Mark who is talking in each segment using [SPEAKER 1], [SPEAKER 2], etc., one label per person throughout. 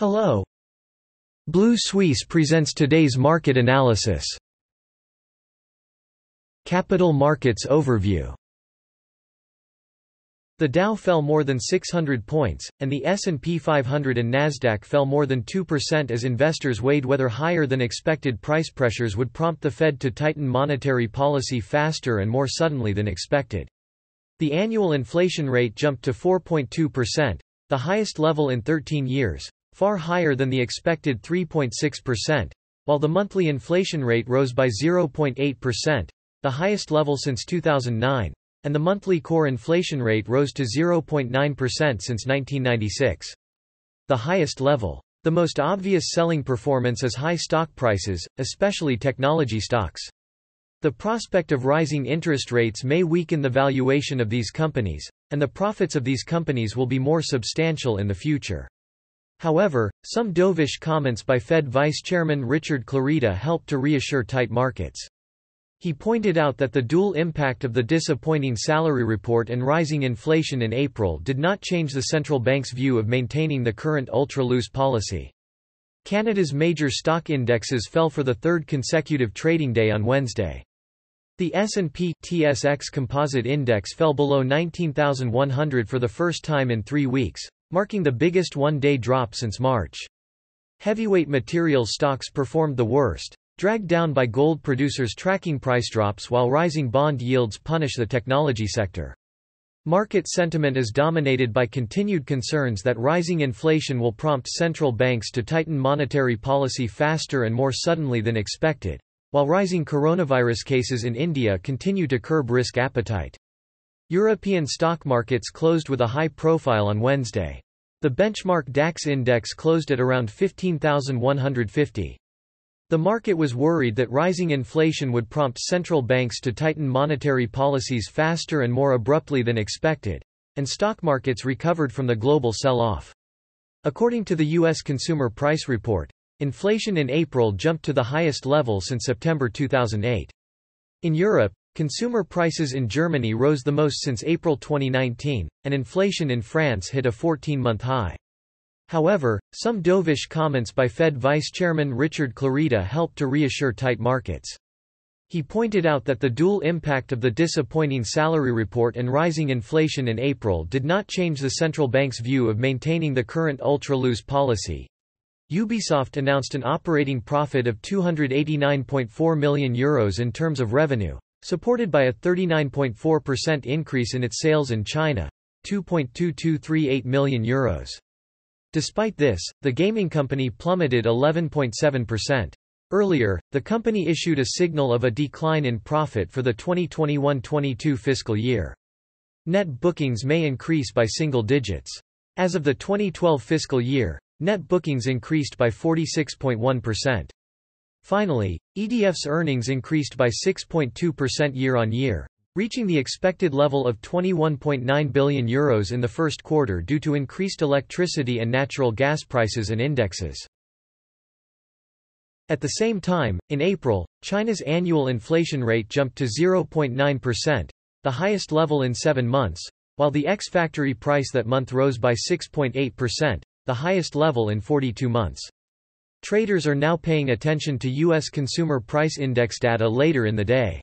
[SPEAKER 1] Hello. Blue Suisse presents today's market analysis. Capital Markets Overview The Dow fell more than 600 points, and the S&P 500 and Nasdaq fell more than 2% as investors weighed whether higher than expected price pressures would prompt the Fed to tighten monetary policy faster and more suddenly than expected. The annual inflation rate jumped to 4.2%, the highest level in 13 years, far higher than the expected 3.6%, while the monthly inflation rate rose by 0.8%, the highest level since 2009, and the monthly core inflation rate rose to 0.9% since 1996. The highest level. The most obvious selling performance is high stock prices, especially technology stocks. The prospect of rising interest rates may weaken the valuation of these companies, and the profits of these companies will be more substantial in the future. However, some dovish comments by Fed Vice Chairman Richard Clarida helped to reassure tight markets. He pointed out that the dual impact of the disappointing salary report and rising inflation in April did not change the central bank's view of maintaining the current ultra-loose policy. Canada's major stock indexes fell for the third consecutive trading day on Wednesday. The S&P TSX Composite Index fell below 19,100 for the first time in three weeks, marking the biggest one-day drop since March. Heavyweight materials stocks performed the worst, dragged down by gold producers tracking price drops while rising bond yields punish the technology sector. Market sentiment is dominated by continued concerns that rising inflation will prompt central banks to tighten monetary policy faster and more suddenly than expected, while rising coronavirus cases in India continue to curb risk appetite. European stock markets closed with a high profile on Wednesday. The benchmark DAX index closed at around 15,150. The market was worried that rising inflation would prompt central banks to tighten monetary policies faster and more abruptly than expected, and stock markets recovered from the global sell-off. According to the U.S. Consumer Price Report, inflation in April jumped to the highest level since September 2008. In Europe, Consumer prices in Germany rose the most since April 2019, and inflation in France hit a 14-month high. However, some dovish comments by Fed Vice Chairman Richard Clarida helped to reassure tight markets. He pointed out that the dual impact of the disappointing salary report and rising inflation in April did not change the central bank's view of maintaining the current ultra-loose policy. Ubisoft announced an operating profit of €289.4 million Euros in terms of revenue, Supported by a 39.4% increase in its sales in China, 2.2238 million euros. Despite this, the gaming company plummeted 11.7%. Earlier, the company issued a signal of a decline in profit for the 2021-22 fiscal year. Net bookings may increase by single digits. As of the 2012 fiscal year, net bookings increased by 46.1%. Finally, EDF's earnings increased by 6.2% year-on-year, reaching the expected level of €21.9 billion Euros in the first quarter due to increased electricity and natural gas prices and indexes. At the same time, in April, China's annual inflation rate jumped to 0.9%, the highest level in seven months, while the ex-factory price that month rose by 6.8%, the highest level in 42 months. Traders are now paying attention to U.S. Consumer Price Index data later in the day.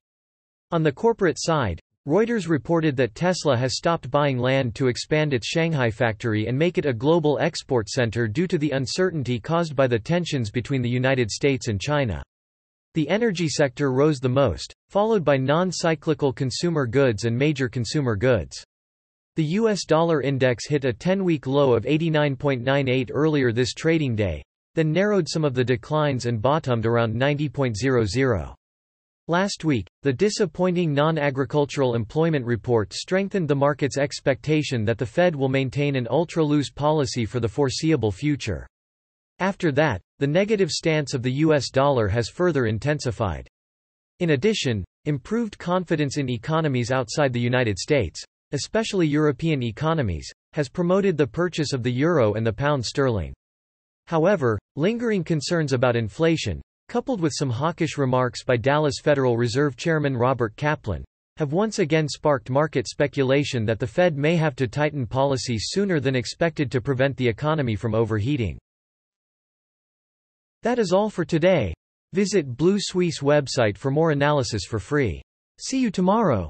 [SPEAKER 1] On the corporate side, Reuters reported that Tesla has stopped buying land to expand its Shanghai factory and make it a global export center due to the uncertainty caused by the tensions between the United States and China. The energy sector rose the most, followed by non-cyclical consumer goods and major consumer goods. The US dollar index hit a 10-week low of 89.98 earlier this trading day, then narrowed some of the declines and bottomed around 90.00. Last week, the disappointing non-agricultural employment report strengthened the market's expectation that the Fed will maintain an ultra-loose policy for the foreseeable future. After that, the negative stance of the US dollar has further intensified. In addition, improved confidence in economies outside the United States, especially European economies, has promoted the purchase of the euro and the pound sterling. However, lingering concerns about inflation, coupled with some hawkish remarks by Dallas Federal Reserve Chairman Robert Kaplan, have once again sparked market speculation that the Fed may have to tighten policy sooner than expected to prevent the economy from overheating. That is all for today. Visit Blue Suisse website for more analysis for free. See you tomorrow.